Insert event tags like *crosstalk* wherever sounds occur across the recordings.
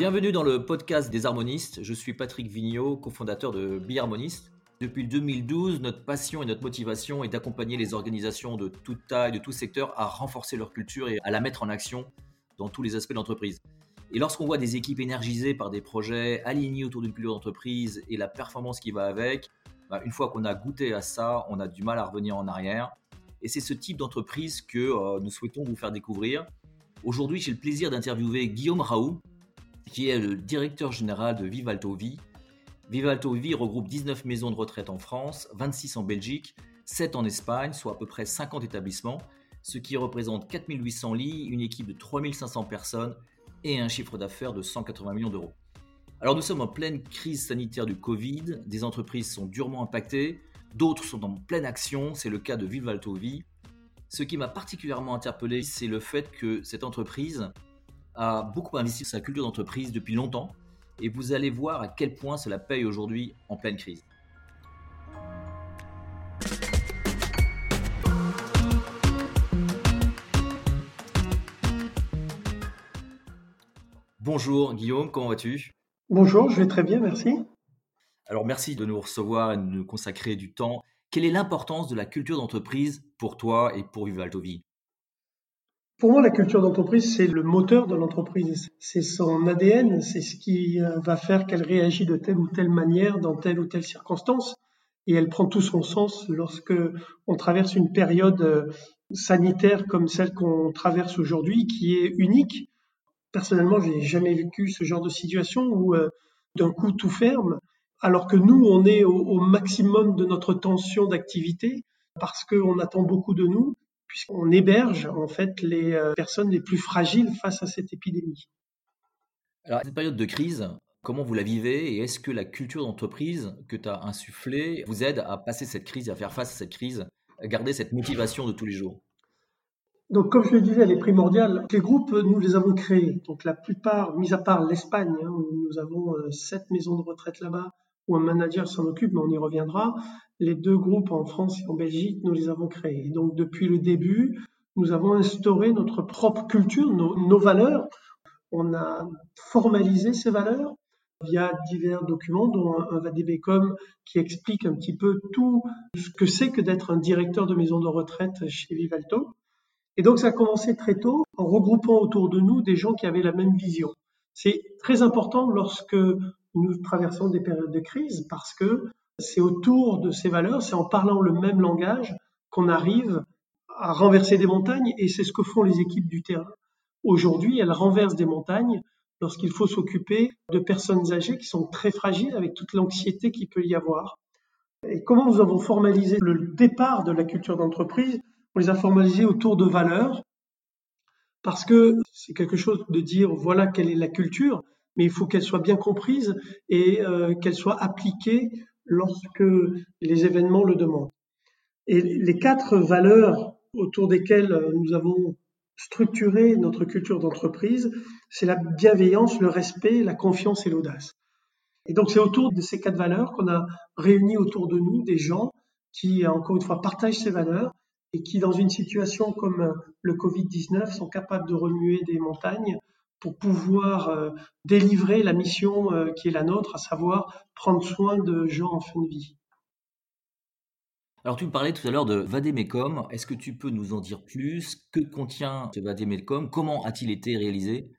Bienvenue dans le podcast des harmonistes. Je suis Patrick Vigneault, cofondateur de Biharmoniste. Depuis 2012, notre passion et notre motivation est d'accompagner les organisations de toute taille, de tout secteur à renforcer leur culture et à la mettre en action dans tous les aspects de l'entreprise. Et lorsqu'on voit des équipes énergisées par des projets alignés autour d'une culture d'entreprise et la performance qui va avec, bah, une fois qu'on a goûté à ça, on a du mal à revenir en arrière. Et c'est ce type d'entreprise que euh, nous souhaitons vous faire découvrir. Aujourd'hui, j'ai le plaisir d'interviewer Guillaume Raoult, qui est le directeur général de Vivalto Vie. Vivalto Vie regroupe 19 maisons de retraite en France, 26 en Belgique, 7 en Espagne, soit à peu près 50 établissements, ce qui représente 4800 lits, une équipe de 3500 personnes et un chiffre d'affaires de 180 millions d'euros. Alors nous sommes en pleine crise sanitaire du Covid, des entreprises sont durement impactées, d'autres sont en pleine action, c'est le cas de Vivalto Vie. Ce qui m'a particulièrement interpellé, c'est le fait que cette entreprise a beaucoup investi sur sa culture d'entreprise depuis longtemps, et vous allez voir à quel point cela paye aujourd'hui en pleine crise. Bonjour Guillaume, comment vas-tu? Bonjour, je vais très bien, merci. Alors merci de nous recevoir et de nous consacrer du temps. Quelle est l'importance de la culture d'entreprise pour toi et pour Vivaltovie Pour moi, la culture d'entreprise, c'est le moteur de l'entreprise. C'est son ADN, c'est ce qui euh, va faire qu'elle réagit de telle ou telle manière dans telle ou telle circonstance. Et elle prend tout son sens lorsque on traverse une période euh, sanitaire comme celle qu'on traverse aujourd'hui, qui est unique Personnellement, je n'ai jamais vécu ce genre de situation où euh, d'un coup tout ferme, alors que nous, on est au, maximum de notre tension d'activité parce qu'on attend beaucoup de nous, puisqu'on héberge en fait les euh, personnes les plus fragiles face à cette épidémie. Alors, cette période de crise, comment vous la vivez et est-ce que la culture d'entreprise que tu as insufflée vous aide à passer cette crise et à faire face à cette crise, à garder cette motivation de tous les jours? Donc, comme je le disais, elle est primordiale. Les groupes, nous les avons créés. Donc, la plupart, mis à part l'Espagne, hein, où nous avons euh, sept maisons de retraite là-bas, où un manager s'en occupe, mais on y reviendra. Les deux groupes en France et en Belgique, nous les avons créés. Donc, depuis le début, nous avons instauré notre propre culture, nos, valeurs. On a formalisé ces valeurs via divers documents, dont un, un VADEBECOM qui explique un petit peu tout ce que c'est que d'être un directeur de maison de retraite chez Vivalto. Et donc ça a commencé très tôt en regroupant autour de nous des gens qui avaient la même vision. C'est très important lorsque nous traversons des périodes de crise parce que c'est autour de ces valeurs, c'est en parlant le même langage qu'on arrive à renverser des montagnes et c'est ce que font les équipes du terrain. Aujourd'hui, elles renversent des montagnes lorsqu'il faut s'occuper de personnes âgées qui sont très fragiles avec toute l'anxiété qu'il peut y avoir. Et comment nous avons formalisé le départ de la culture d'entreprise? On les a formalisés autour de valeurs, parce que c'est quelque chose de dire voilà quelle est la culture, mais il faut qu'elle soit bien comprise et euh, qu'elle soit appliquée lorsque les événements le demandent. Et les quatre valeurs autour desquelles nous avons structuré notre culture d'entreprise, c'est la bienveillance, le respect, la confiance et l'audace. Et donc c'est autour de ces quatre valeurs qu'on a réuni autour de nous des gens qui, encore une fois, partagent ces valeurs et qui, dans une situation comme euh, le Covid-19, sont capables de remuer des montagnes pour pouvoir euh, délivrer la mission euh, qui est la nôtre, à savoir prendre soin de gens en fin de vie. Alors tu me parlais tout à l'heure de Vademecum, est-ce que tu peux nous en dire plus? Que contient ce Vademecum? Comment a-t-il été réalisé?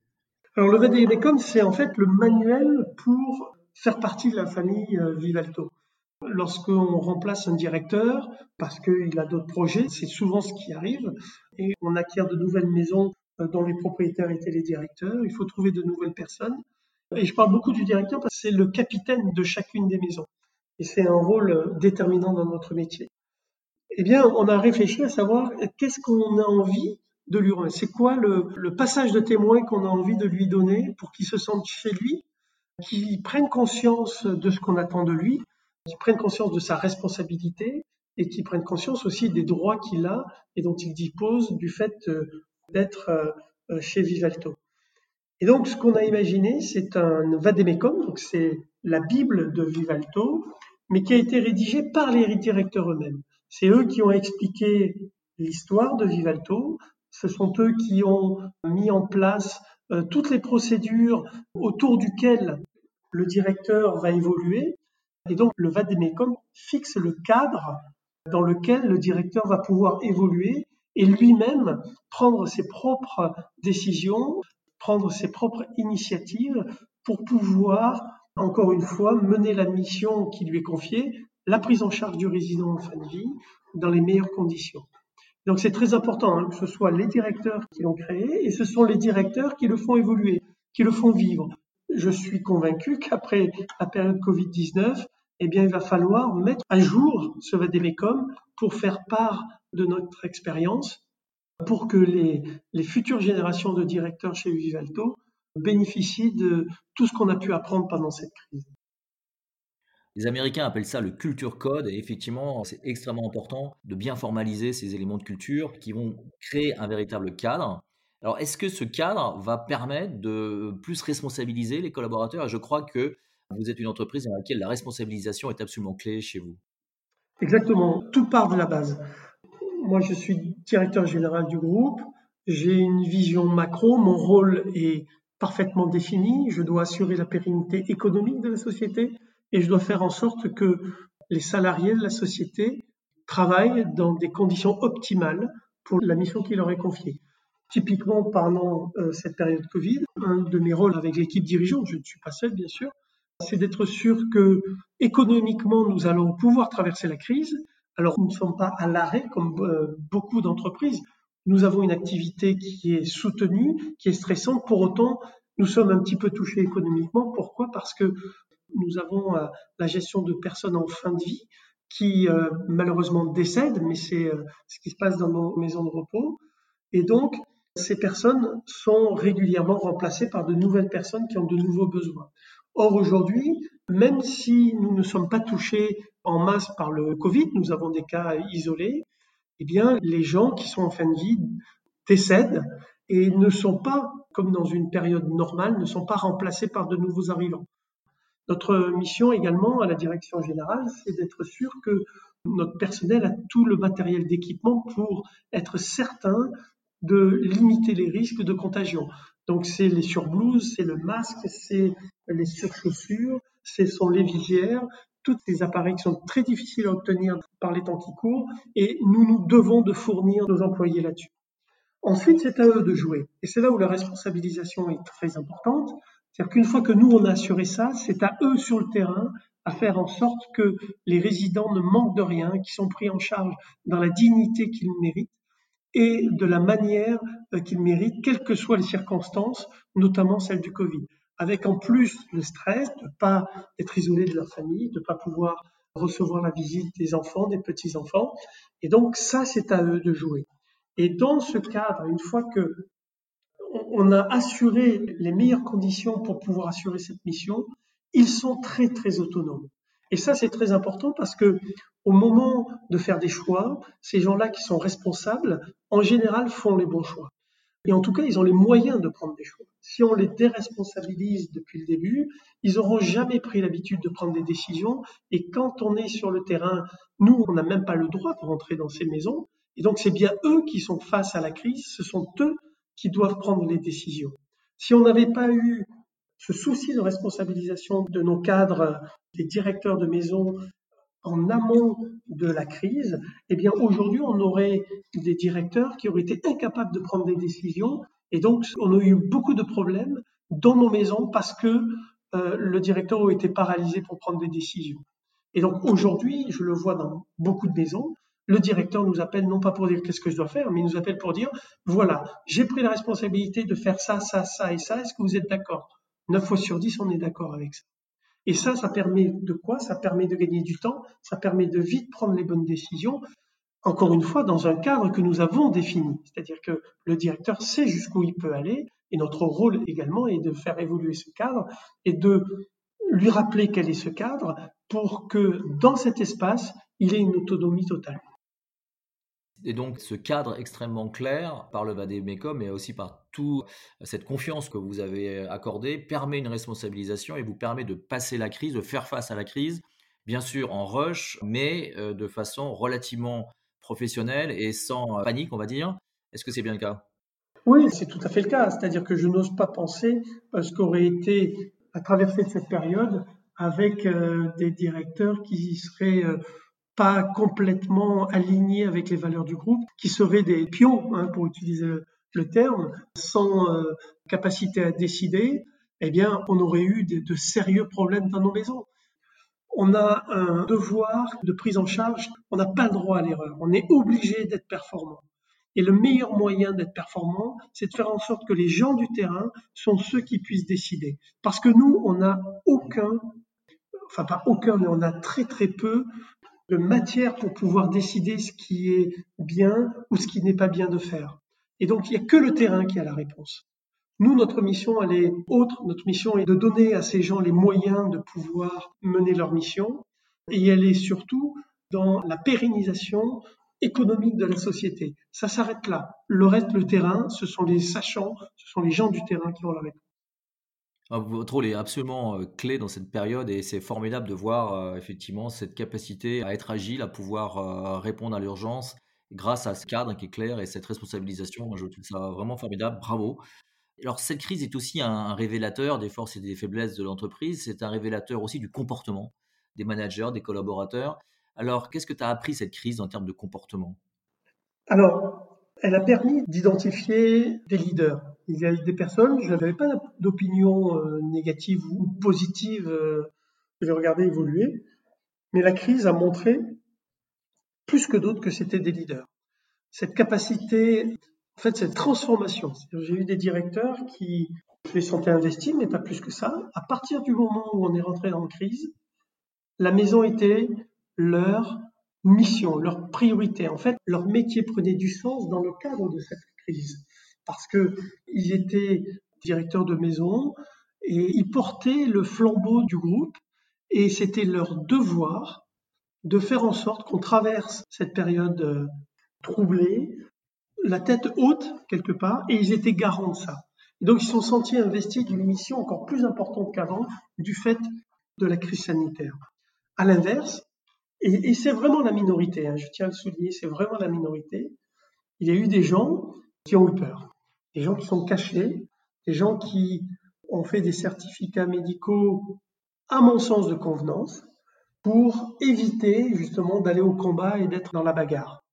Alors le Vademecum, c'est en fait le manuel pour faire partie de la famille Vivalto. Lorsqu'on remplace un directeur parce qu'il a d'autres projets, c'est souvent ce qui arrive, et on acquiert de nouvelles maisons euh, dont les propriétaires étaient les directeurs, il faut trouver de nouvelles personnes. Et je parle beaucoup du directeur parce que c'est le capitaine de chacune des maisons. Et c'est un rôle euh, déterminant dans notre métier. Eh bien, on a réfléchi à savoir qu'est-ce qu'on a envie de lui rendre. C'est quoi le, passage de témoin qu'on a envie de lui donner pour qu'il se sente chez lui, qu'il prenne conscience de ce qu'on attend de lui qui prenne conscience de sa responsabilité et qui prenne conscience aussi des droits qu'il a et dont il dispose du fait euh, d'être euh, chez Vivalto. Et donc, ce qu'on a imaginé, c'est un vademecum, donc c'est la Bible de Vivalto, mais qui a été rédigée par les directeurs eux-mêmes. C'est eux qui ont expliqué l'histoire de Vivalto, ce sont eux qui ont mis en place euh, toutes les procédures autour duquel le directeur va évoluer. Et donc, le VADEMECOM fixe le cadre dans lequel le directeur va pouvoir évoluer et lui-même prendre ses propres décisions, prendre ses propres initiatives pour pouvoir, encore une fois, mener la mission qui lui est confiée, la prise en charge du résident en fin de vie, dans les meilleures conditions. Donc c'est très important hein, que ce soit les directeurs qui l'ont créé et ce sont les directeurs qui le font évoluer, qui le font vivre. Je suis convaincu qu'après la période Covid-19, eh bien, il va falloir mettre à jour ce VADEMECOM pour faire part de notre expérience, pour que les, futures générations de directeurs chez Vivalto bénéficient de tout ce qu'on a pu apprendre pendant cette crise. Les Américains appellent ça le culture code et effectivement, c'est extrêmement important de bien formaliser ces éléments de culture qui vont créer un véritable cadre. Alors, est-ce que ce cadre va permettre de plus responsabiliser les collaborateurs? Je crois que vous êtes une entreprise dans laquelle la responsabilisation est absolument clé chez vous. Exactement, tout part de la base. Moi, je suis directeur général du groupe, j'ai une vision macro, mon rôle est parfaitement défini, je dois assurer la pérennité économique de la société, et je dois faire en sorte que les salariés de la société travaillent dans des conditions optimales pour la mission qui leur est confiée. Typiquement, pendant euh, cette période Covid, un de mes rôles avec l'équipe dirigeante, je ne suis pas seul bien sûr, c'est d'être sûr que économiquement nous allons pouvoir traverser la crise. Alors nous ne sommes pas à l'arrêt comme euh, beaucoup d'entreprises. Nous avons une activité qui est soutenue, qui est stressante. Pour autant, nous sommes un petit peu touchés économiquement. Pourquoi? Parce que nous avons euh, la gestion de personnes en fin de vie qui euh, malheureusement décèdent, mais c'est ce qui se passe dans nos maisons de repos. Et donc, ces personnes sont régulièrement remplacées par de nouvelles personnes qui ont de nouveaux besoins. Or, aujourd'hui, même si nous ne sommes pas touchés en masse par le Covid, nous avons des cas isolés, eh bien, les gens qui sont en fin de vie décèdent et ne sont pas, comme dans une période normale, ne sont pas remplacés par de nouveaux arrivants. Notre mission également à la direction générale, c'est d'être sûr que notre personnel a tout le matériel d'équipement pour être certain de limiter les risques de contagion. Donc c'est les surblouses, c'est le masque, c'est les surchaussures, ce sont les visières, tous ces appareils qui sont très difficiles à obtenir par les temps qui courent et nous nous devons de fournir nos employés là-dessus. Ensuite, c'est à eux de jouer. Et c'est là où la responsabilisation est très importante. C'est-à-dire qu'une fois que nous, on a assuré ça, c'est à eux sur le terrain à faire en sorte que les résidents ne manquent de rien, qu'ils sont pris en charge dans la dignité qu'ils méritent et de la manière euh, qu'ils méritent, quelles que soient les circonstances, notamment celles du Covid. Avec en plus le stress de ne pas être isolé de leur famille, de ne pas pouvoir recevoir la visite des enfants, des petits-enfants. Et donc ça, c'est à eux de jouer. Et dans ce cadre, une fois que on a assuré les meilleures conditions pour pouvoir assurer cette mission. Ils sont très très autonomes. Et ça c'est très important parce que au moment de faire des choix, ces gens-là qui sont responsables, en général, font les bons choix. Et en tout cas, ils ont les moyens de prendre des choix. Si on les déresponsabilise depuis le début, ils n'auront jamais pris l'habitude de prendre des décisions. Et quand on est sur le terrain, nous, on n'a même pas le droit de rentrer dans ces maisons. Et donc, c'est bien eux qui sont face à la crise. Ce sont eux qui doivent prendre les décisions. Si on n'avait pas eu ce souci de responsabilisation de nos cadres, des directeurs de maison en amont de la crise, eh bien aujourd'hui on aurait des directeurs qui auraient été incapables de prendre des décisions et donc on a eu beaucoup de problèmes dans nos maisons parce que euh, le directeur a été paralysé pour prendre des décisions. Et donc aujourd'hui, je le vois dans beaucoup de maisons, le directeur nous appelle non pas pour dire qu'est-ce que je dois faire, mais il nous appelle pour dire, voilà, j'ai pris la responsabilité de faire ça, ça, ça et ça, est-ce que vous êtes d'accord? 9 fois sur 10, on est d'accord avec ça. Et ça, ça permet de quoi? Ça permet de gagner du temps, ça permet de vite prendre les bonnes décisions, encore une fois, dans un cadre que nous avons défini. C'est-à-dire que le directeur sait jusqu'où il peut aller, et notre rôle également est de faire évoluer ce cadre et de lui rappeler quel est ce cadre pour que dans cet espace, il ait une autonomie totale. Et donc, ce cadre extrêmement clair par le VADEMECOM, mais aussi par toute cette confiance que vous avez accordée, permet une responsabilisation et vous permet de passer la crise, de faire face à la crise, bien sûr en rush, mais euh, de façon relativement professionnelle et sans panique, on va dire. Est-ce que c'est bien le cas? Oui, c'est tout à fait le cas. C'est-à-dire que je n'ose pas penser ce qu'aurait été à traverser cette période avec euh, des directeurs qui seraient euh, pas complètement alignés avec les valeurs du groupe, qui seraient des pions, hein, pour utiliser le terme, sans euh, capacité à décider, eh bien, on aurait eu de, de sérieux problèmes dans nos maisons. On a un devoir de prise en charge, on n'a pas le droit à l'erreur, on est obligé d'être performant. Et le meilleur moyen d'être performant, c'est de faire en sorte que les gens du terrain sont ceux qui puissent décider. Parce que nous, on n'a aucun, enfin pas aucun, mais on a très très peu de matière pour pouvoir décider ce qui est bien ou ce qui n'est pas bien de faire. Et donc, il n'y a que le terrain qui a la réponse. Nous, notre mission, elle est autre. Notre mission est de donner à ces gens les moyens de pouvoir mener leur mission. Et elle est surtout dans la pérennisation économique de la société. Ça s'arrête là. Le reste, le terrain, ce sont les sachants, ce sont les gens du terrain qui ont la réponse. Votre rôle est absolument euh, clé dans cette période et c'est formidable de voir euh, effectivement cette capacité à être agile, à pouvoir euh, répondre à l'urgence grâce à ce cadre qui est clair et cette responsabilisation. Je trouve ça vraiment formidable. Bravo. Alors, cette crise est aussi un révélateur des forces et des faiblesses de l'entreprise. C'est un révélateur aussi du comportement des managers, des collaborateurs. Alors, qu'est-ce que tu as appris cette crise en termes de comportement? Alors, elle a permis d'identifier des leaders. Il y a des personnes, je n'avais pas d'opinion euh, négative ou positive, euh, je les regardais évoluer, mais la crise a montré plus que d'autres que c'était des leaders. Cette capacité, en fait, cette transformation. J'ai eu des directeurs qui, je les sentais investis, mais pas plus que ça. À partir du moment où on est rentré dans la crise, la maison était leur mission, leur priorité. En fait, leur métier prenait du sens dans le cadre de cette crise parce que ils étaient directeurs de maison et ils portaient le flambeau du groupe et c'était leur devoir de faire en sorte qu'on traverse cette période euh, troublée, la tête haute quelque part, et ils étaient garants de ça. Donc ils se sont sentis investis d'une mission encore plus importante qu'avant du fait de la crise sanitaire. À l'inverse, et, c'est vraiment la minorité, hein, je tiens à le souligner, c'est vraiment la minorité, il y a eu des gens qui ont eu peur, des gens qui sont cachés, des gens qui ont fait des certificats médicaux, à mon sens, de convenance, pour éviter justement d'aller au combat et d'être dans la bagarre.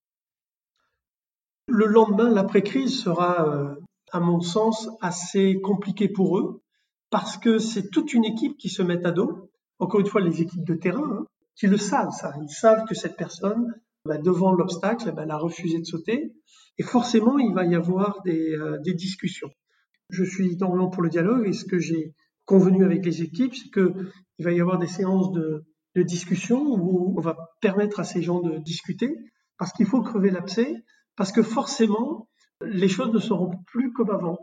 Le lendemain, l'après-crise sera, euh, à mon sens, assez compliqué pour eux, parce que c'est toute une équipe qui se met à dos. Encore une fois, les équipes de terrain, hein, qui le savent, ça. Ils savent que cette personne, bah, devant l'obstacle, bah, elle a refusé de sauter. Et forcément, il va y avoir des, euh, discussions. Je suis normalement pour le dialogue et ce que j'ai convenu avec les équipes, c'est qu'il va y avoir des séances de, discussion où on va permettre à ces gens de discuter parce qu'il faut crever l'abcès, parce que forcément, les choses ne seront plus comme avant.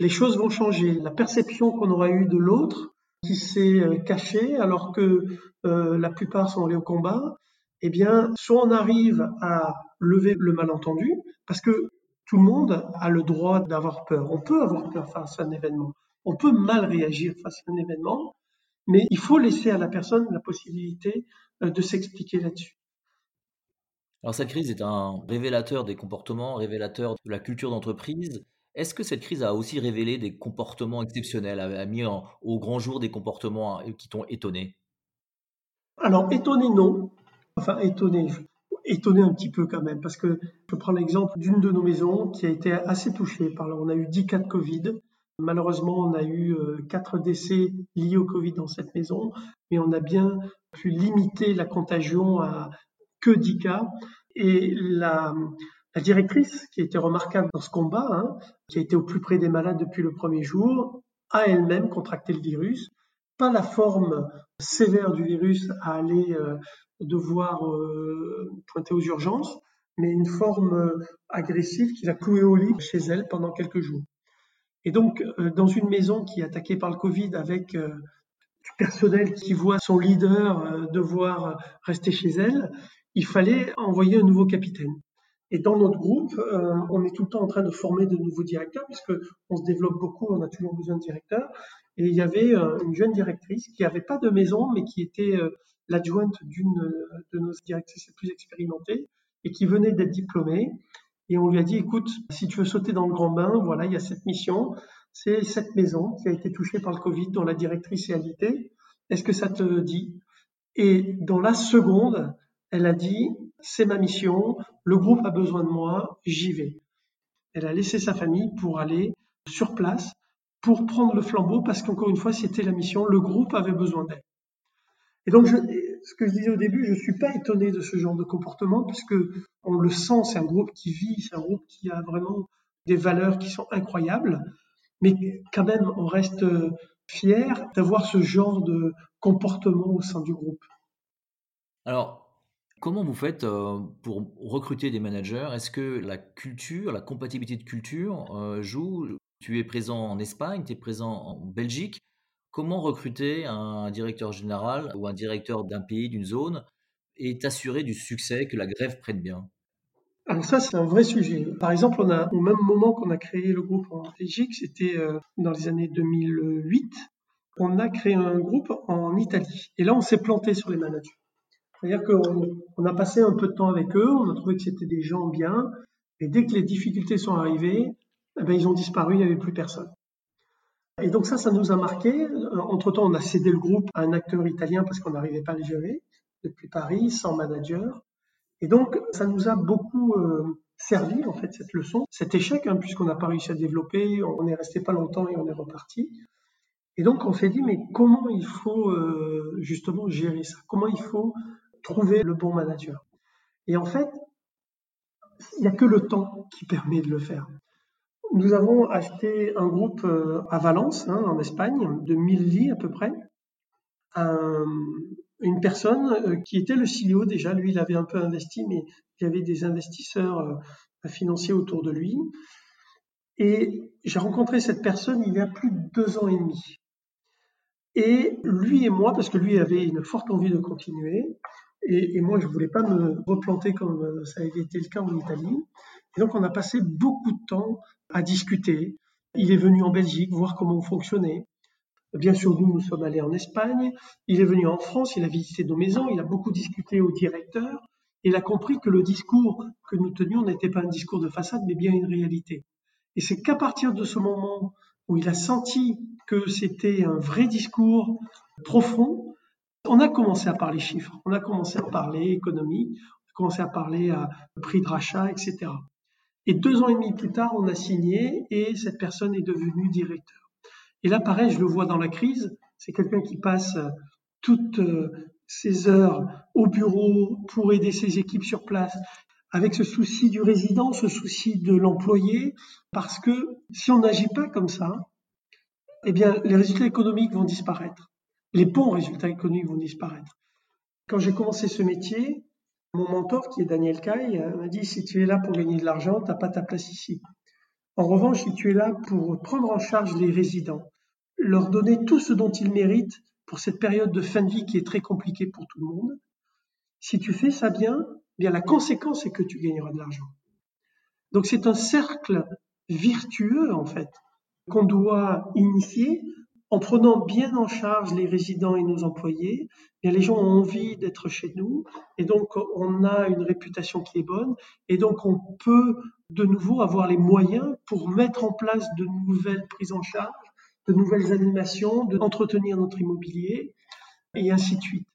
Les choses vont changer. La perception qu'on aura eue de l'autre, qui s'est euh, caché alors que euh, la plupart sont allés au combat, eh bien, soit on arrive à lever le malentendu, parce que tout le monde a le droit d'avoir peur. On peut avoir peur face à un événement. On peut mal réagir face à un événement, mais il faut laisser à la personne la possibilité euh, de s'expliquer là-dessus. Alors cette crise est un révélateur des comportements, révélateur de la culture d'entreprise. Est-ce que cette crise a aussi révélé des comportements exceptionnels, a mis au grand jour des comportements hein, qui t'ont étonné? Alors, étonné, non. Enfin, étonné, étonné un petit peu quand même, parce que je prends l'exemple d'une de nos maisons qui a été assez touchée par. On a eu 10 cas de Covid. Malheureusement, on a eu 4 euh, décès liés au Covid dans cette maison, mais on a bien pu limiter la contagion à que 10 cas. Et la, la directrice, qui était remarquable dans ce combat, hein, qui a été au plus près des malades depuis le premier jour, a elle-même contracté le virus. Pas la forme sévère du virus à aller euh, devoir euh, pointer aux urgences, mais une forme euh, agressive qui l'a clouée au lit chez elle pendant quelques jours. Et donc, dans une maison qui est attaquée par le Covid avec du personnel qui voit son leader devoir rester chez elle, il fallait envoyer un nouveau capitaine. Et dans notre groupe, euh, on est tout le temps en train de former de nouveaux directeurs, puisque on se développe beaucoup, on a toujours besoin de directeurs. Et il y avait euh, une jeune directrice qui n'avait pas de maison, mais qui était euh, l'adjointe d'une de nos directrices les plus expérimentées et qui venait d'être diplômée. Et on lui a dit, écoute, si tu veux sauter dans le grand bain, voilà, il y a cette mission. C'est cette maison qui a été touchée par le Covid, dont la directrice est alitée. Est-ce que ça te dit? Et dans la seconde, elle a dit, c'est ma mission, le groupe a besoin de moi, j'y vais. Elle a laissé sa famille pour aller sur place, pour prendre le flambeau, parce qu'encore une fois, c'était la mission, le groupe avait besoin d'elle. Et donc, ce que je disais au début, je ne suis pas étonné de ce genre de comportement, puisque on le sent, c'est un groupe qui vit, c'est un groupe qui a vraiment des valeurs qui sont incroyables, mais quand même, on reste fier d'avoir ce genre de comportement au sein du groupe. Alors, Comment vous faites euh, pour recruter des managers? Est-ce que la culture, la compatibilité de culture euh, joue Tu es présent en Espagne, tu es présent en Belgique. Comment recruter un directeur général ou un directeur d'un pays, d'une zone, et t'assurer du succès, que la grève prenne bien? Alors ça, c'est un vrai sujet. Par exemple, au même moment qu'on a créé le groupe en Belgique, c'était euh, dans les années 2008, on a créé un groupe en Italie. Et là, on s'est planté sur les managers. C'est-à-dire qu'on a passé un peu de temps avec eux, on a trouvé que c'était des gens bien, et dès que les difficultés sont arrivées, eh ben, ils ont disparu, il n'y avait plus personne. Et donc ça, ça nous a marqué. Entre-temps, on a cédé le groupe à un acteur italien parce qu'on n'arrivait pas à le gérer depuis Paris, sans manager. Et donc, ça nous a beaucoup euh, servi, en fait, cette leçon, cet échec, hein, puisqu'on n'a pas réussi à développer, on n'est resté pas longtemps et on est reparti. Et donc, on s'est dit, mais comment il faut euh, justement gérer ça? Comment il faut trouver le bon manager? Et en fait, il n'y a que le temps qui permet de le faire. Nous avons acheté un groupe euh, à Valence, hein, en Espagne, de 1000 lits à peu près. une personne euh, qui était le CEO déjà, lui, il avait un peu investi, mais il y avait des investisseurs euh, financiers autour de lui. Et j'ai rencontré cette personne il y a plus de deux ans et demi. Et lui et moi, parce que lui avait une forte envie de continuer, et, moi, je voulais pas me replanter comme euh, ça avait été le cas en Italie. Et donc, on a passé beaucoup de temps à discuter. Il est venu en Belgique voir comment on fonctionnait. Bien sûr, nous, nous sommes allés en Espagne. Il est venu en France, il a visité nos maisons, il a beaucoup discuté au directeur. Il a compris que le discours que nous tenions n'était pas un discours de façade, mais bien une réalité. Et c'est qu'à partir de ce moment où il a senti que c'était un vrai discours profond, on a commencé à parler chiffres, on a commencé à parler économie, on a commencé à parler à prix de rachat, etc. Et deux ans et demi plus tard, on a signé et cette personne est devenue directeur. Et là, pareil, je le vois dans la crise, c'est quelqu'un qui passe toutes euh, ses heures au bureau pour aider ses équipes sur place, avec ce souci du résident, ce souci de l'employé, parce que si on n'agit pas comme ça, eh bien, les résultats économiques vont disparaître les bons résultats économiques vont disparaître. Quand j'ai commencé ce métier, mon mentor, qui est Daniel Caille, euh, m'a dit si tu es là pour gagner de l'argent, tu n'as pas ta place ici. En revanche, si tu es là pour prendre en charge les résidents, leur donner tout ce dont ils méritent pour cette période de fin de vie qui est très compliquée pour tout le monde, si tu fais ça bien, eh bien la conséquence est que tu gagneras de l'argent. Donc c'est un cercle virtueux en fait qu'on doit initier en prenant bien en charge les résidents et nos employés, les gens ont envie d'être chez nous et donc on a une réputation qui est bonne et donc on peut de nouveau avoir les moyens pour mettre en place de nouvelles prises en charge, de nouvelles animations, d'entretenir notre immobilier et ainsi de suite.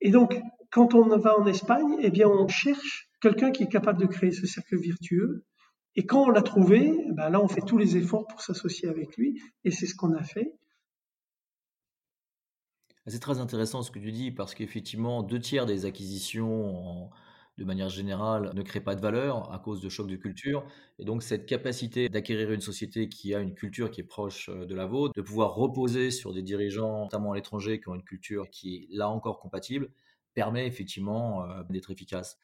Et donc quand on va en Espagne, eh bien on cherche quelqu'un qui est capable de créer ce cercle virtueux et quand on l'a trouvé, ben là, on fait tous les efforts pour s'associer avec lui, et c'est ce qu'on a fait. C'est très intéressant ce que tu dis, parce qu'effectivement, deux tiers des acquisitions, de manière générale, ne créent pas de valeur à cause de chocs de culture. Et donc, cette capacité d'acquérir une société qui a une culture qui est proche euh, de la vôtre, de pouvoir reposer sur des dirigeants, notamment à l'étranger, qui ont une culture qui est là encore compatible, permet effectivement euh, d'être efficace.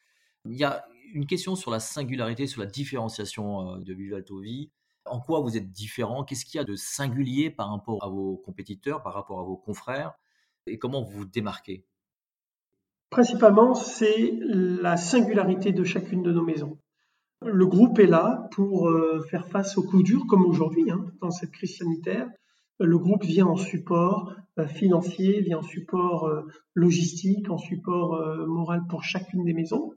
Il y a une question sur la singularité, sur la différenciation euh, de Vivalto Vie. En quoi vous êtes différent? Qu'est-ce qu'il y a de singulier par rapport à vos compétiteurs, par rapport à vos confrères? Et comment vous vous démarquez? Principalement, c'est la singularité de chacune de nos maisons. Le groupe est là pour euh, faire face aux coups durs, comme aujourd'hui, hein, dans cette crise sanitaire. Le groupe vient en support euh, financier, vient en support logistique, en support moral pour chacune des maisons.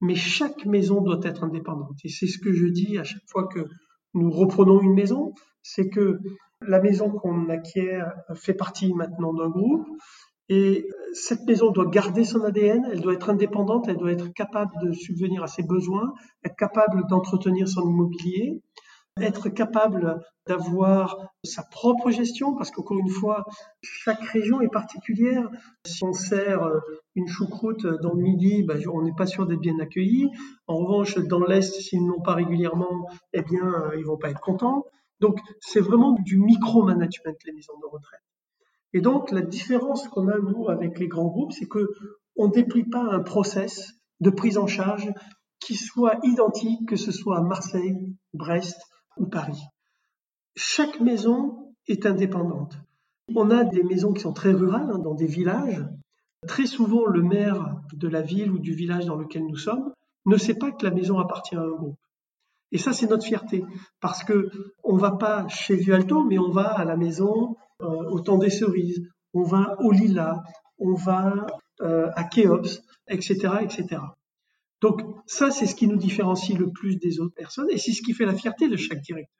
Mais chaque maison doit être indépendante. Et c'est ce que je dis à chaque fois que nous reprenons une maison, c'est que la maison qu'on acquiert fait partie maintenant d'un groupe et cette maison doit garder son ADN, elle doit être indépendante, elle doit être capable de subvenir à ses besoins, être capable d'entretenir son immobilier, être capable d'avoir sa propre gestion, parce qu'encore une fois, chaque région est particulière. Si on sert une choucroute dans le midi, ben, on n'est pas sûr d'être bien accueilli. En revanche, dans l'Est, s'ils n'ont pas régulièrement, eh bien, ils vont pas être contents. Donc, c'est vraiment du micro-management, les maisons de retraite. Et donc, la différence qu'on a, nous, avec les grands groupes, c'est que on ne déplie pas un process de prise en charge qui soit identique, que ce soit à Marseille, Brest ou Paris. Chaque maison est indépendante. On a des maisons qui sont très rurales, hein, dans des villages. Très souvent, le maire de la ville ou du village dans lequel nous sommes ne sait pas que la maison appartient à un groupe. Et ça, c'est notre fierté, parce que on va pas chez Vialto, mais on va à la maison euh, au temps des cerises, on va au Lila, on va euh, à Kéops, etc., etc. Donc ça, c'est ce qui nous différencie le plus des autres personnes, et c'est ce qui fait la fierté de chaque directeur.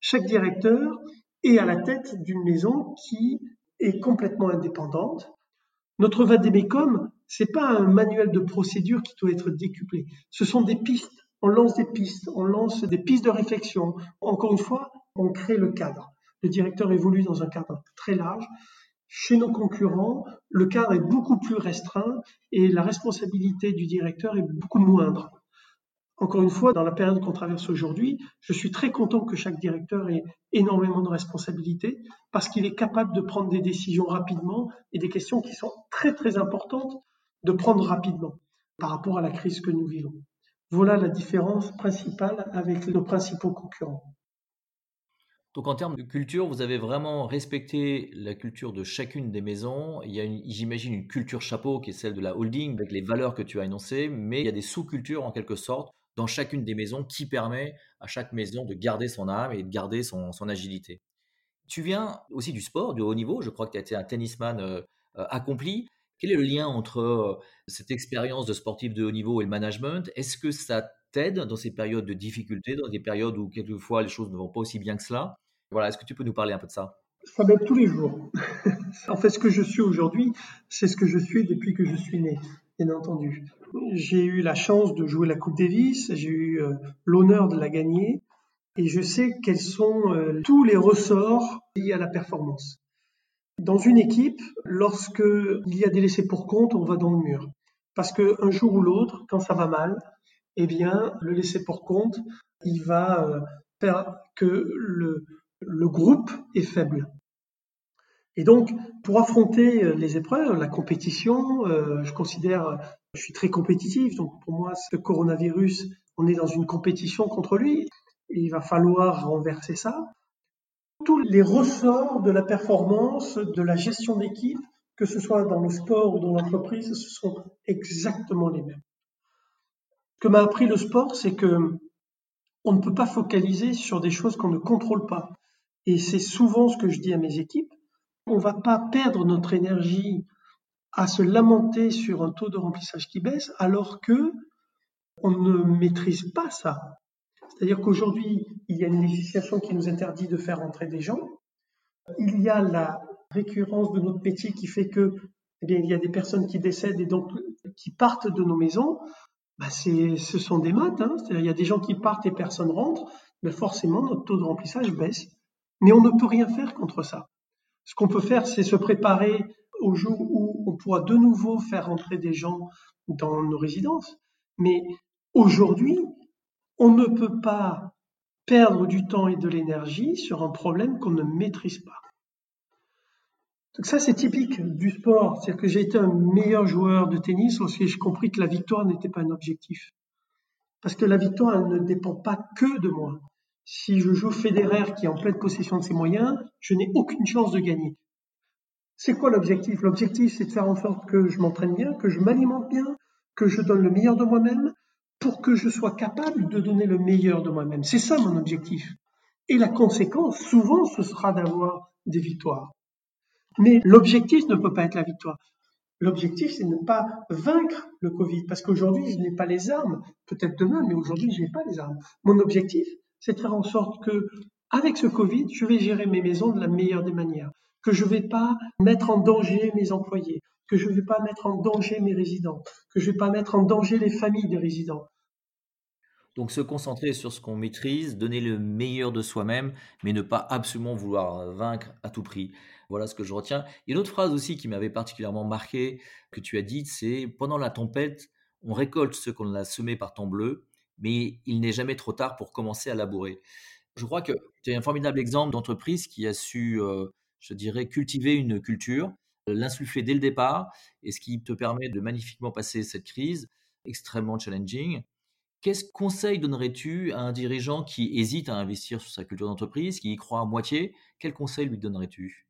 Chaque directeur est à la tête d'une maison qui est complètement indépendante. Notre vadémécum, c'est pas un manuel de procédure qui doit être décuplé. Ce sont des pistes on lance des pistes, on lance des pistes de réflexion. Encore une fois, on crée le cadre. Le directeur évolue dans un cadre très large. Chez nos concurrents, le cadre est beaucoup plus restreint et la responsabilité du directeur est beaucoup moindre. Encore une fois, dans la période qu'on traverse aujourd'hui, je suis très content que chaque directeur ait énormément de responsabilités parce qu'il est capable de prendre des décisions rapidement et des questions qui sont très très importantes de prendre rapidement par rapport à la crise que nous vivons. Voilà la différence principale avec nos principaux concurrents. Donc en termes de culture, vous avez vraiment respecté la culture de chacune des maisons. Il y a, j'imagine, une culture chapeau qui est celle de la holding avec les valeurs que tu as énoncées, mais il y a des sous-cultures en quelque sorte dans chacune des maisons qui permet à chaque maison de garder son âme et de garder son, agilité. Tu viens aussi du sport, du haut niveau. Je crois que tu as été un tennisman euh, euh, accompli. Quel est le lien entre euh, cette expérience de sportif de haut niveau et le management? Est-ce que ça t'aide dans ces périodes de difficulté, dans des périodes où quelquefois les choses ne vont pas aussi bien que cela? Voilà, est-ce que tu peux nous parler un peu de ça? Ça m'aide tous les jours. *laughs* en fait, ce que je suis aujourd'hui, c'est ce que je suis depuis que je suis né, bien entendu. J'ai eu la chance de jouer la Coupe Davis, j'ai eu euh, l'honneur de la gagner, et je sais quels sont euh, tous les ressorts liés à la performance. Dans une équipe, lorsque il y a des laissés pour compte, on va dans le mur. Parce qu'un jour ou l'autre, quand ça va mal, eh bien, le laisser pour compte, il va euh, faire que le, le groupe est faible. Et donc, pour affronter euh, les épreuves, la compétition, euh, je considère, je suis très compétitif, donc pour moi, ce coronavirus, on est dans une compétition contre lui. Il va falloir renverser ça tous les ressorts de la performance, de la gestion d'équipe, que ce soit dans le sport ou dans l'entreprise, ce sont exactement les mêmes. Ce que m'a appris le sport, c'est que on ne peut pas focaliser sur des choses qu'on ne contrôle pas. Et c'est souvent ce que je dis à mes équipes. On ne va pas perdre notre énergie à se lamenter sur un taux de remplissage qui baisse alors que on ne maîtrise pas ça. C'est-à-dire qu'aujourd'hui, il y a une législation qui nous interdit de faire entrer des gens. Il y a la récurrence de notre métier qui fait que, eh bien, il y a des personnes qui décèdent et donc qui partent de nos maisons. Bah ce sont des maths. Hein. Il y a des gens qui partent et personne rentre. Mais forcément, notre taux de remplissage baisse. Mais on ne peut rien faire contre ça. Ce qu'on peut faire, c'est se préparer au jour où on pourra de nouveau faire entrer des gens dans nos résidences. Mais aujourd'hui, on ne peut pas perdre du temps et de l'énergie sur un problème qu'on ne maîtrise pas. Donc ça, c'est typique du sport. C'est-à-dire que j'ai été un meilleur joueur de tennis aussi j'ai compris que la victoire n'était pas un objectif. Parce que la victoire, elle ne dépend pas que de moi. Si je joue Federer qui est en pleine possession de ses moyens, je n'ai aucune chance de gagner. C'est quoi l'objectif? L'objectif, c'est de faire en sorte que je m'entraîne bien, que je m'alimente bien, que je donne le meilleur de moi-même, pour que je sois capable de donner le meilleur de moi-même. C'est ça mon objectif. Et la conséquence, souvent, ce sera d'avoir des victoires. Mais l'objectif ne peut pas être la victoire. L'objectif, c'est de ne pas vaincre le Covid, parce qu'aujourd'hui, je n'ai pas les armes. Peut-être demain, mais aujourd'hui, je n'ai pas les armes. Mon objectif, c'est de faire en sorte que, avec ce Covid, je vais gérer mes maisons de la meilleure des manières, que je ne vais pas mettre en danger mes employés, que je ne vais pas mettre en danger mes résidents, que je ne vais pas mettre en danger les familles des résidents. Donc se concentrer sur ce qu'on maîtrise, donner le meilleur de soi-même, mais ne pas absolument vouloir vaincre à tout prix. Voilà ce que je retiens. Et une autre phrase aussi qui m'avait particulièrement marqué, que tu as dite, c'est pendant la tempête, on récolte ce qu'on a semé par temps bleu, mais il n'est jamais trop tard pour commencer à labourer. Je crois que tu es un formidable exemple d'entreprise qui a su, je dirais, cultiver une culture, l'insuffler dès le départ, et ce qui te permet de magnifiquement passer cette crise extrêmement challenging. Quel conseil donnerais-tu à un dirigeant qui hésite à investir sur sa culture d'entreprise, qui y croit à moitié? Quel conseil lui donnerais-tu?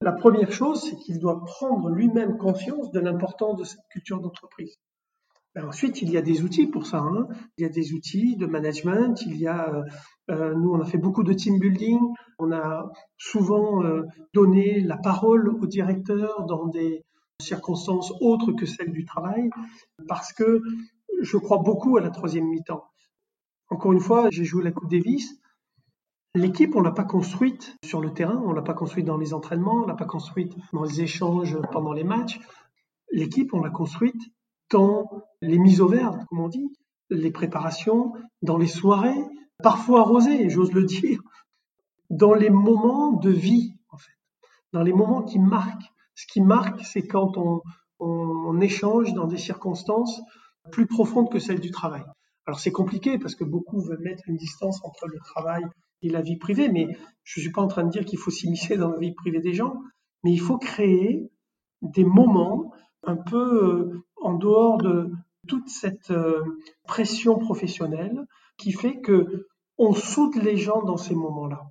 La première chose, c'est qu'il doit prendre lui-même conscience de l'importance de cette culture d'entreprise. Ben, ensuite, il y a des outils pour ça. Hein. Il y a des outils de management. Il y a, euh, euh, nous, on a fait beaucoup de team building. On a souvent euh, donné la parole au directeur dans des circonstances autres que celles du travail, parce que je crois beaucoup à la troisième mi-temps. Encore une fois, j'ai joué la Coupe Davis. L'équipe, on l'a pas construite sur le terrain, on l'a pas construite dans les entraînements, on l'a pas construite dans les échanges pendant les matchs. L'équipe, on l'a construite dans les mises au vert, comme on dit, les préparations, dans les soirées, parfois arrosées, j'ose le *laughs* dire, dans les moments de vie, en fait, dans les moments qui marquent. Ce qui marque, c'est quand on, on, échange dans des circonstances plus profondes que celles du travail. Alors c'est compliqué parce que beaucoup veulent mettre une distance entre le travail et la vie privée, mais je ne suis pas en train de dire qu'il faut s'immiscer dans la vie privée des gens, mais il faut créer des moments un peu euh, en dehors de toute cette euh, pression professionnelle qui fait que on soude les gens dans ces moments-là.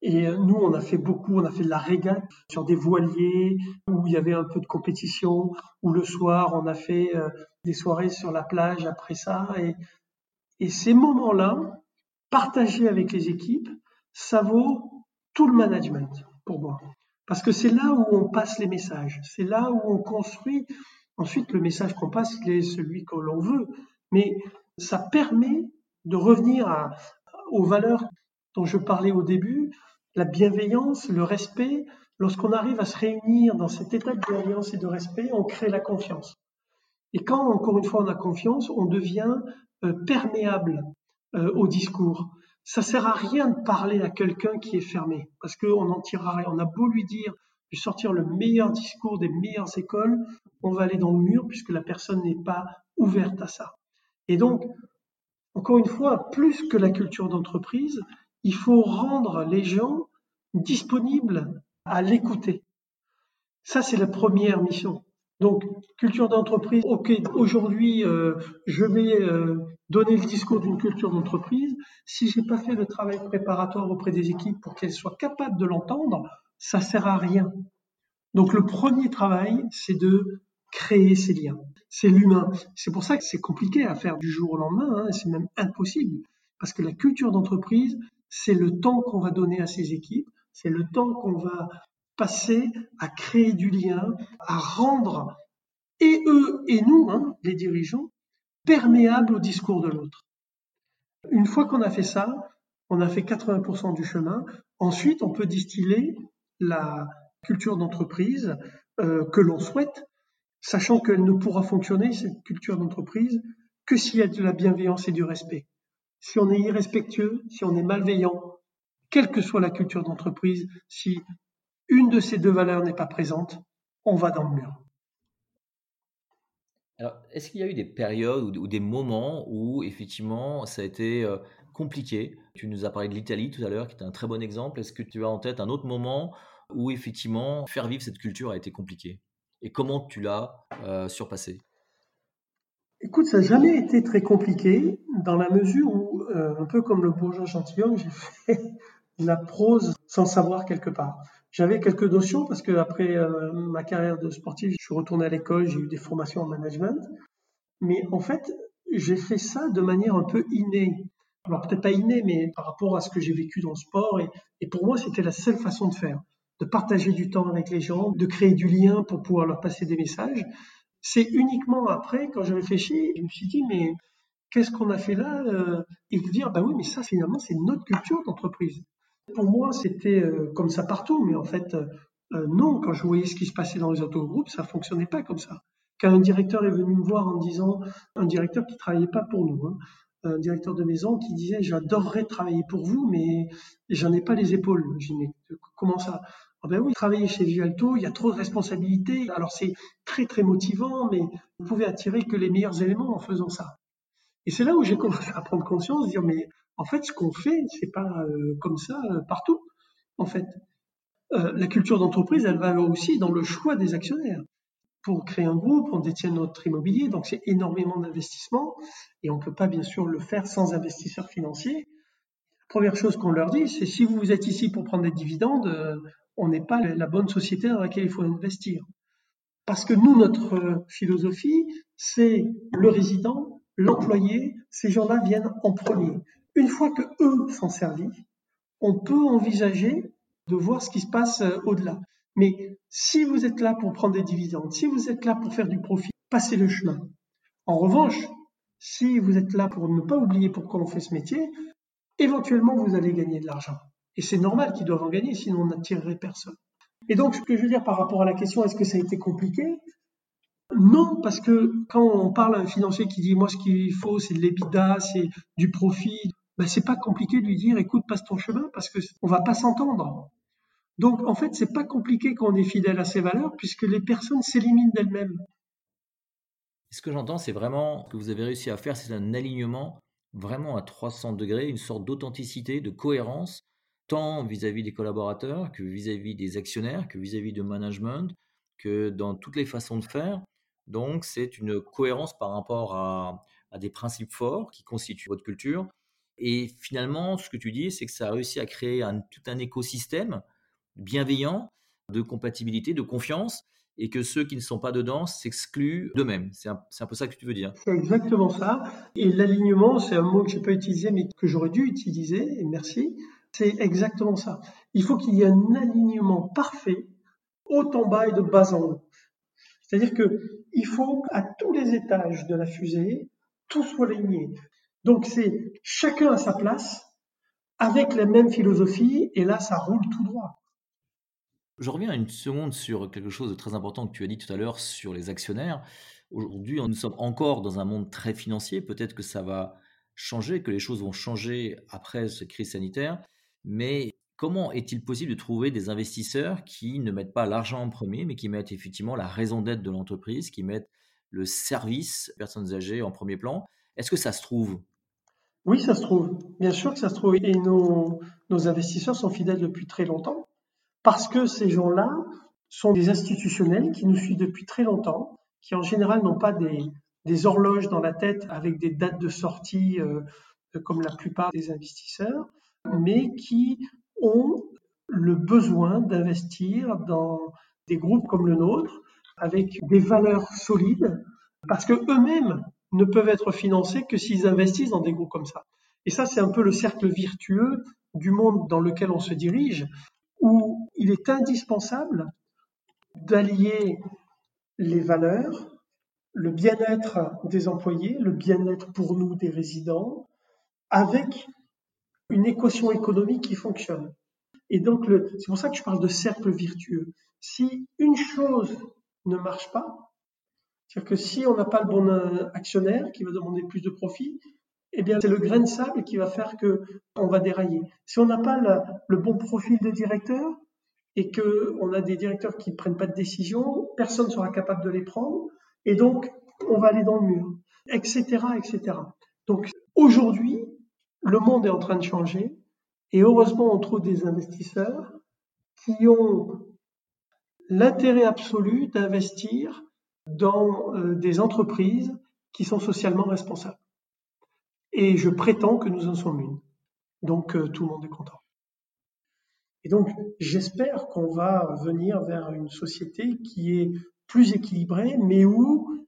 Et euh, nous, on a fait beaucoup, on a fait de la régate sur des voiliers où il y avait un peu de compétition, où le soir, on a fait des soirées sur la plage après ça. Et ces moments-là, partagés avec les équipes, ça vaut tout le management pour moi. Parce que c'est là où on passe les messages, c'est là où on construit. Ensuite, le message qu'on passe, il est celui que l'on veut. Mais ça permet de revenir aux valeurs dont je parlais au début, la bienveillance, le respect. Lorsqu'on arrive à se réunir dans cet état de bienveillance et de respect, on crée la confiance. Et quand, encore une fois, on a confiance, on devient euh, perméable euh, au discours ça sert à rien de parler à quelqu'un qui est fermé, parce qu'on n'en tirera rien. On a beau lui dire, sortir le meilleur discours des meilleures écoles, on va aller dans le mur puisque la personne n'est pas ouverte à ça. Et donc, encore une fois, plus que la culture d'entreprise, il faut rendre les gens disponibles à l'écouter. Ça, c'est la première mission. Donc, culture d'entreprise, ok, aujourd'hui, euh, je vais euh, donner le discours d'une culture d'entreprise. Si j'ai pas fait le travail préparatoire auprès des équipes pour qu'elles soient capables de l'entendre, ça sert à rien. Donc, le premier travail, c'est de créer ces liens. C'est l'humain. C'est pour ça que c'est compliqué à faire du jour au lendemain, hein, c'est même impossible. Parce que la culture d'entreprise, c'est le temps qu'on va donner à ces équipes, c'est le temps qu'on va passer à créer du lien, à rendre et eux et nous, hein, les dirigeants, perméables au discours de l'autre. Une fois qu'on a fait ça, on a fait 80% du chemin. Ensuite, on peut distiller la culture d'entreprise euh, que l'on souhaite, sachant qu'elle ne pourra fonctionner, cette culture d'entreprise, que s'il y a de la bienveillance et du respect. Si on est irrespectueux, si on est malveillant, quelle que soit la culture d'entreprise, si une de ces deux valeurs n'est pas présente, on va dans le mur. Alors, est-ce qu'il y a eu des périodes ou, des moments où effectivement ça a été euh, compliqué Tu nous as parlé de l'Italie tout à l'heure, qui est un très bon exemple. Est-ce que tu as en tête un autre moment où effectivement faire vivre cette culture a été compliqué? Et comment tu l'as euh, surpassé? Écoute, ça n'a jamais été très compliqué dans la mesure où, euh, un peu comme le bourgeois gentilhomme, j'ai fait *laughs* la prose sans savoir quelque part. J'avais quelques notions parce que après euh, ma carrière de sportif, je suis retourné à l'école, j'ai eu des formations en management. Mais en fait, j'ai fait ça de manière un peu innée. Alors peut-être pas innée, mais par rapport à ce que j'ai vécu dans le sport. Et, pour moi, c'était la seule façon de faire. de partager du temps avec les gens, de créer du lien pour pouvoir leur passer des messages. C'est uniquement après, quand je réfléchis, je me suis dit, mais qu'est-ce qu'on a fait là euh, Et vous dire, bah oui, mais ça finalement, c'est notre culture d'entreprise. Pour moi, c'était euh, comme ça partout, mais en fait, euh, non, quand je voyais ce qui se passait dans les autogroupes, ça fonctionnait pas comme ça. Quand un directeur est venu me voir en disant, un directeur qui travaillait pas pour nous, hein, un directeur de maison qui disait j'adorerais travailler pour vous, mais j'en ai pas les épaules. Je dis mais comment ça? Ah ben oui, travailler chez Vialto, il y a trop de responsabilités. Alors c'est très très motivant, mais vous pouvez attirer que les meilleurs éléments en faisant ça. Et c'est là où j'ai commencé à prendre conscience, dire mais en fait ce qu'on fait, c'est pas euh, comme ça euh, partout. En fait, euh, la culture d'entreprise, elle va aussi dans le choix des actionnaires pour créer un groupe, on détient notre immobilier, donc c'est énormément d'investissement et on ne peut pas bien sûr le faire sans investisseurs financiers. La première chose qu'on leur dit, c'est si vous êtes ici pour prendre des dividendes, euh, on n'est pas la bonne société dans laquelle il faut investir. Parce que nous, notre philosophie, c'est le résident, l'employé, ces gens-là viennent en premier. Une fois que eux sont servis, on peut envisager de voir ce qui se passe euh, au-delà. Mais si vous êtes là pour prendre des dividendes, si vous êtes là pour faire du profit, passez le chemin. En revanche, si vous êtes là pour ne pas oublier pourquoi on fait ce métier, éventuellement vous allez gagner de l'argent. Et c'est normal qu'ils doivent en gagner, sinon on n'attirerait personne. Et donc, ce que je veux dire par rapport à la question, est-ce que ça a été compliqué? Non, parce que quand on parle à un financier qui dit, moi, ce qu'il faut, c'est de l'EBITDA, c'est du profit, ben, c'est pas compliqué de lui dire, écoute, passe ton chemin, parce que on va pas s'entendre. Donc, en fait, c'est pas compliqué quand on est fidèle à ses valeurs, puisque les personnes s'éliminent d'elles-mêmes. Ce que j'entends, c'est vraiment que vous avez réussi à faire, c'est un alignement vraiment à 300 degrés, une sorte d'authenticité, de cohérence, tant vis-à-vis des collaborateurs que vis-à-vis des actionnaires, que vis-à-vis de management, que dans toutes les façons de faire. Donc, c'est une cohérence par rapport à, des principes forts qui constituent votre culture. Et finalement, ce que tu dis, c'est que ça a réussi à créer tout un écosystème bienveillant, de compatibilité, de confiance, et que ceux qui ne sont pas dedans s'excluent d'eux-mêmes. C'est un, peu ça que tu veux dire. C'est exactement ça. Et l'alignement, c'est un mot que je n'ai pas utilisé, mais que j'aurais dû utiliser, et merci. C'est exactement ça. Il faut qu'il y ait un alignement parfait, haut en bas et de bas en haut. C'est-à-dire qu'il faut à tous les étages de la fusée, tout soit aligné. Donc c'est chacun à sa place, avec la même philosophie, et là ça roule tout droit. Je reviens une seconde sur quelque chose de très important que tu as dit tout à l'heure sur les actionnaires. Aujourd'hui, nous sommes encore dans un monde très financier. Peut-être que ça va changer, que les choses vont changer après cette crise sanitaire. Mais comment est-il possible de trouver des investisseurs qui ne mettent pas l'argent en premier, mais qui mettent effectivement la raison d'être de l'entreprise, qui mettent le service personnes âgées en premier plan? Est-ce que ça se trouve? Oui, ça se trouve. Bien sûr que ça se trouve. Et nos, nos investisseurs sont fidèles depuis très longtemps parce que ces gens-là sont des institutionnels qui nous suivent depuis très longtemps, qui en général n'ont pas des, horloges dans la tête avec des dates de sortie euh, comme la plupart des investisseurs, mais qui ont le besoin d'investir dans des groupes comme le nôtre avec des valeurs solides parce que eux-mêmes ne peuvent être financés que s'ils investissent dans des groupes comme ça. Et ça, c'est un peu le cercle virtueux du monde dans lequel on se dirige où il est indispensable d'allier les valeurs, le bien-être des employés, le bien-être pour nous des résidents, avec une équation économique qui fonctionne. Et donc, c'est pour ça que je parle de cercle virtueux. Si une chose ne marche pas, c'est-à-dire que si on n'a pas le bon actionnaire qui va demander plus de profit, eh bien, c'est le grain de sable qui va faire que on va dérailler. Si on n'a pas le bon profil de directeur et que on a des directeurs qui ne prennent pas de décision, personne ne sera capable de les prendre, et donc on va aller dans le mur, etc., etc. Donc aujourd'hui, le monde est en train de changer, et heureusement, on trouve des investisseurs qui ont l'intérêt absolu d'investir dans euh, des entreprises qui sont socialement responsables. Et je prétends que nous en sommes une. Donc euh, tout le monde est content. Et donc j'espère qu'on va venir vers une société qui est plus équilibrée, mais où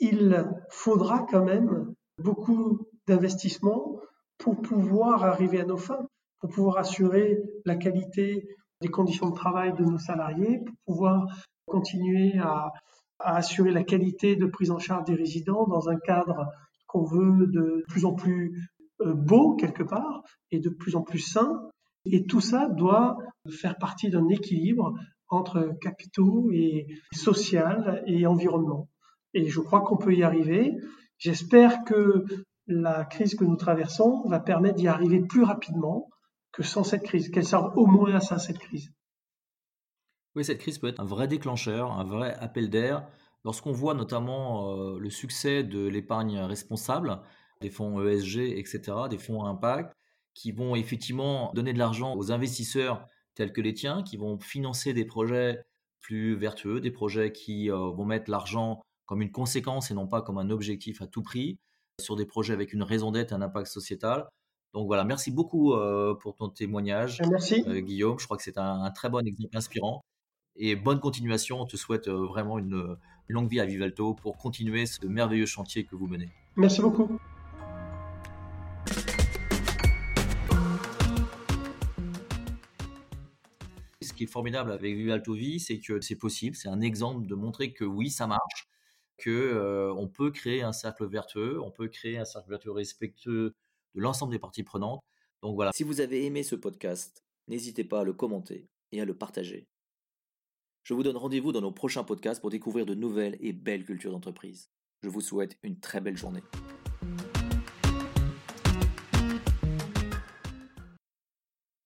il faudra quand même beaucoup d'investissements pour pouvoir arriver à nos fins, pour pouvoir assurer la qualité des conditions de travail de nos salariés pour pouvoir continuer à, à assurer la qualité de prise en charge des résidents dans un cadre qu'on veut de plus en plus euh, beau quelque part et de plus en plus sain. Et tout ça doit faire partie d'un équilibre entre capitaux et social et environnement. Et je crois qu'on peut y arriver. J'espère que la crise que nous traversons va permettre d'y arriver plus rapidement que sans cette crise, qu'elle serve au moins à ça, cette crise. Oui, cette crise peut être un vrai déclencheur, un vrai appel d'air. Lorsqu'on voit notamment euh, le succès de l'épargne responsable, des fonds ESG, etc., des fonds à impact, qui vont effectivement donner de l'argent aux investisseurs tels que les tiens, qui vont financer des projets plus vertueux, des projets qui euh, vont mettre l'argent comme une conséquence et non pas comme un objectif à tout prix, sur des projets avec une raison d'être, un impact sociétal. Donc voilà, merci beaucoup euh, pour ton témoignage, merci. Guillaume. Je crois que c'est un, très bon exemple inspirant. Et bonne continuation. On te souhaite vraiment une longue vie à Vivalto pour continuer ce merveilleux chantier que vous menez. Merci beaucoup. Qui est formidable avec Vivalto Vie, c'est que c'est possible. C'est un exemple de montrer que oui, ça marche, que euh, on peut créer un cercle vertueux, on peut créer un cercle vertueux respectueux de l'ensemble des parties prenantes. Donc voilà. Si vous avez aimé ce podcast, n'hésitez pas à le commenter et à le partager. Je vous donne rendez-vous dans nos prochains podcasts pour découvrir de nouvelles et belles cultures d'entreprise. Je vous souhaite une très belle journée.